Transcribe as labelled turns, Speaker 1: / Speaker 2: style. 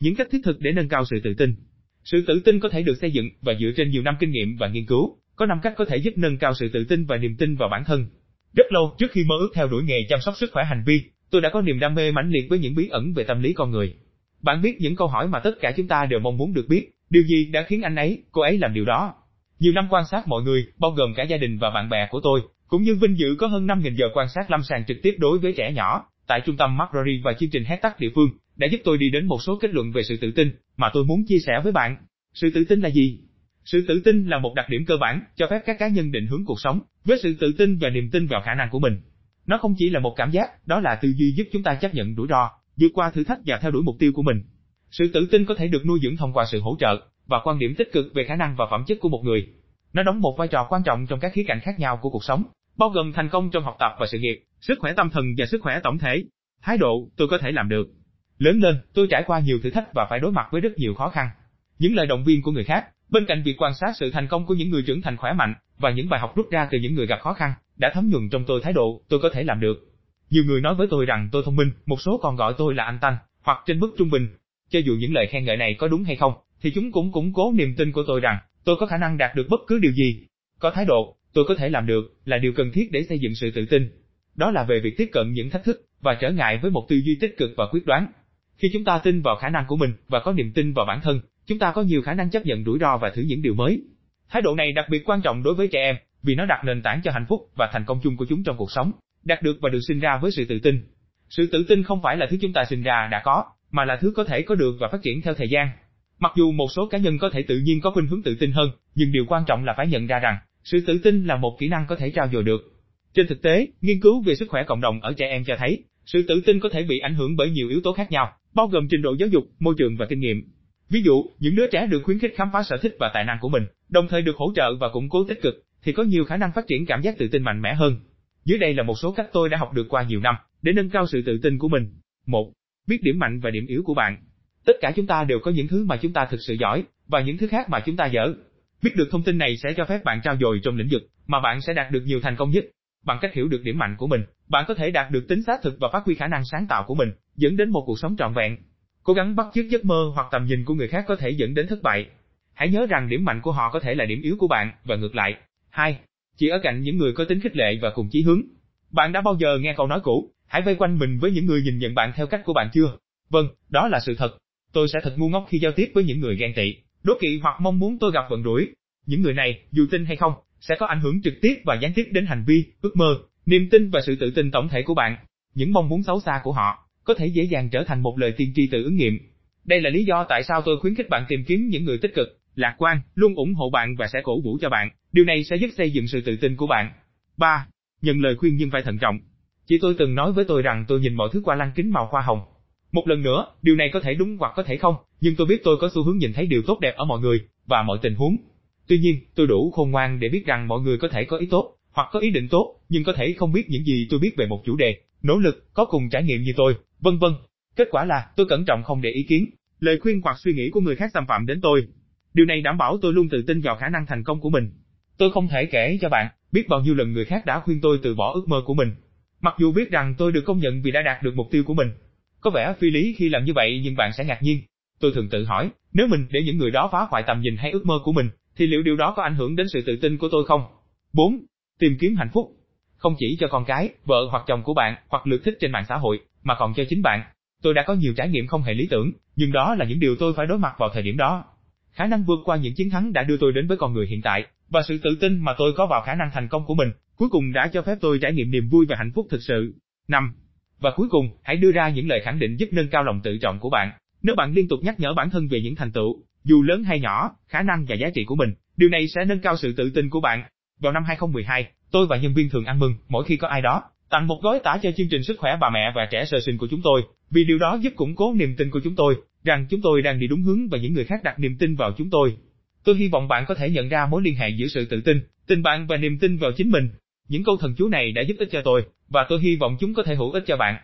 Speaker 1: Những cách thiết thực để nâng cao sự tự tin. Sự tự tin có thể được xây dựng và dựa trên nhiều năm kinh nghiệm và nghiên cứu. Có 5 cách có thể giúp nâng cao sự tự tin và niềm tin vào bản thân. Rất lâu trước khi mơ ước theo đuổi nghề chăm sóc sức khỏe hành vi, tôi đã có niềm đam mê mãnh liệt với những bí ẩn về tâm lý con người. Bạn biết những câu hỏi mà tất cả chúng ta đều mong muốn được biết, điều gì đã khiến anh ấy, cô ấy làm điều đó? Nhiều năm quan sát mọi người, bao gồm cả gia đình và bạn bè của tôi, cũng như vinh dự có hơn 5.000 giờ quan sát lâm sàng trực tiếp đối với trẻ nhỏ, tại trung tâm Macquarie và chương trình hét tắt địa phương, đã giúp tôi đi đến một số kết luận về sự tự tin mà tôi muốn chia sẻ với bạn. Sự tự tin là gì? Sự tự tin là một đặc điểm cơ bản cho phép các cá nhân định hướng cuộc sống với sự tự tin và niềm tin vào khả năng của mình. Nó không chỉ là một cảm giác, đó là tư duy giúp chúng ta chấp nhận rủi ro, vượt qua thử thách và theo đuổi mục tiêu của mình. Sự tự tin có thể được nuôi dưỡng thông qua sự hỗ trợ và quan điểm tích cực về khả năng và phẩm chất của một người. Nó đóng một vai trò quan trọng trong các khía cạnh khác nhau của cuộc sống, bao gồm thành công trong học tập và sự nghiệp, sức khỏe tâm thần và sức khỏe tổng thể. Thái độ, tôi có thể làm được. Lớn lên, tôi trải qua nhiều thử thách và phải đối mặt với rất nhiều khó khăn. Những lời động viên của người khác, bên cạnh việc quan sát sự thành công của những người trưởng thành khỏe mạnh và những bài học rút ra từ những người gặp khó khăn, đã thấm nhuần trong tôi thái độ, tôi có thể làm được. Nhiều người nói với tôi rằng tôi thông minh, một số còn gọi tôi là anh tanh, hoặc trên mức trung bình. Cho dù những lời khen ngợi này có đúng hay không, thì chúng cũng củng cố niềm tin của tôi rằng tôi có khả năng đạt được bất cứ điều gì. Có thái độ, tôi có thể làm được, là điều cần thiết để xây dựng sự tự tin. Đó là về việc tiếp cận những thách thức và trở ngại với một tư duy tích cực và quyết đoán. Khi chúng ta tin vào khả năng của mình và có niềm tin vào bản thân, chúng ta có nhiều khả năng chấp nhận rủi ro và thử những điều mới. Thái độ này đặc biệt quan trọng đối với trẻ em, vì nó đặt nền tảng cho hạnh phúc và thành công chung của chúng trong cuộc sống, đạt được và được sinh ra với sự tự tin. Sự tự tin không phải là thứ chúng ta sinh ra đã có, mà là thứ có thể có được và phát triển theo thời gian. Mặc dù một số cá nhân có thể tự nhiên có khuynh hướng tự tin hơn, nhưng điều quan trọng là phải nhận ra rằng, sự tự tin là một kỹ năng có thể trao dồi được. Trên thực tế, nghiên cứu về sức khỏe cộng đồng ở trẻ em cho thấy, sự tự tin có thể bị ảnh hưởng bởi nhiều yếu tố khác nhau, bao gồm trình độ giáo dục, môi trường và kinh nghiệm. Ví dụ, những đứa trẻ được khuyến khích khám phá sở thích và tài năng của mình, đồng thời được hỗ trợ và củng cố tích cực, thì có nhiều khả năng phát triển cảm giác tự tin mạnh mẽ hơn. Dưới đây là một số cách tôi đã học được qua nhiều năm để nâng cao sự tự tin của mình. 1. Biết điểm mạnh và điểm yếu của bạn. Tất cả chúng ta đều có những thứ mà chúng ta thực sự giỏi và những thứ khác mà chúng ta dở. Biết được thông tin này sẽ cho phép bạn trao dồi trong lĩnh vực mà bạn sẽ đạt được nhiều thành công nhất. Bằng cách hiểu được điểm mạnh của mình, bạn có thể đạt được tính xác thực và phát huy khả năng sáng tạo của mình, dẫn đến một cuộc sống trọn vẹn. Cố gắng bắt chước giấc mơ hoặc tầm nhìn của người khác có thể dẫn đến thất bại. Hãy nhớ rằng điểm mạnh của họ có thể là điểm yếu của bạn và ngược lại. 2. Chỉ ở cạnh những người có tính khích lệ và cùng chí hướng. Bạn đã bao giờ nghe câu nói cũ, hãy vây quanh mình với những người nhìn nhận bạn theo cách của bạn chưa? Vâng, đó là sự thật. Tôi sẽ thật ngu ngốc khi giao tiếp với những người ghen tị, đố kỵ hoặc mong muốn tôi gặp vận rủi. Những người này, dù tin hay không, sẽ có ảnh hưởng trực tiếp và gián tiếp đến hành vi, ước mơ, niềm tin và sự tự tin tổng thể của bạn. Những mong muốn xấu xa của họ có thể dễ dàng trở thành một lời tiên tri tự ứng nghiệm. Đây là lý do tại sao tôi khuyến khích bạn tìm kiếm những người tích cực, lạc quan, luôn ủng hộ bạn và sẽ cổ vũ cho bạn. Điều này sẽ giúp xây dựng sự tự tin của bạn. 3. Nhận lời khuyên nhưng phải thận trọng. Chị tôi từng nói với tôi rằng tôi nhìn mọi thứ qua lăng kính màu hoa hồng. Một lần nữa, điều này có thể đúng hoặc có thể không, nhưng tôi biết tôi có xu hướng nhìn thấy điều tốt đẹp ở mọi người và mọi tình huống. Tuy nhiên, tôi đủ khôn ngoan để biết rằng mọi người có thể có ý tốt hoặc có ý định tốt, nhưng có thể không biết những gì tôi biết về một chủ đề, nỗ lực, có cùng trải nghiệm như tôi, vân vân. Kết quả là, tôi cẩn trọng không để ý kiến, lời khuyên hoặc suy nghĩ của người khác xâm phạm đến tôi. Điều này đảm bảo tôi luôn tự tin vào khả năng thành công của mình. Tôi không thể kể cho bạn biết bao nhiêu lần người khác đã khuyên tôi từ bỏ ước mơ của mình. Mặc dù biết rằng tôi được công nhận vì đã đạt được mục tiêu của mình. Có vẻ phi lý khi làm như vậy nhưng bạn sẽ ngạc nhiên. Tôi thường tự hỏi, nếu mình để những người đó phá hoại tầm nhìn hay ước mơ của mình, thì liệu điều đó có ảnh hưởng đến sự tự tin của tôi không? 4. Tìm kiếm hạnh phúc. Không chỉ cho con cái, vợ hoặc chồng của bạn, hoặc lượt thích trên mạng xã hội, mà còn cho chính bạn. Tôi đã có nhiều trải nghiệm không hề lý tưởng, nhưng đó là những điều tôi phải đối mặt vào thời điểm đó. Khả năng vượt qua những chiến thắng đã đưa tôi đến với con người hiện tại, và sự tự tin mà tôi có vào khả năng thành công của mình, cuối cùng đã cho phép tôi trải nghiệm niềm vui và hạnh phúc thực sự. 5. Và cuối cùng, hãy đưa ra những lời khẳng định giúp nâng cao lòng tự trọng của bạn. Nếu bạn liên tục nhắc nhở bản thân về những thành tựu, dù lớn hay nhỏ, khả năng và giá trị của mình, điều này sẽ nâng cao sự tự tin của bạn. Vào năm 2012, tôi và nhân viên thường ăn mừng mỗi khi có ai đó tặng một gói tả cho chương trình sức khỏe bà mẹ và trẻ sơ sinh của chúng tôi, vì điều đó giúp củng cố niềm tin của chúng tôi, rằng chúng tôi đang đi đúng hướng và những người khác đặt niềm tin vào chúng tôi. Tôi hy vọng bạn có thể nhận ra mối liên hệ giữa sự tự tin, tình bạn và niềm tin vào chính mình. Những câu thần chú này đã giúp ích cho tôi, và tôi hy vọng chúng có thể hữu ích cho bạn.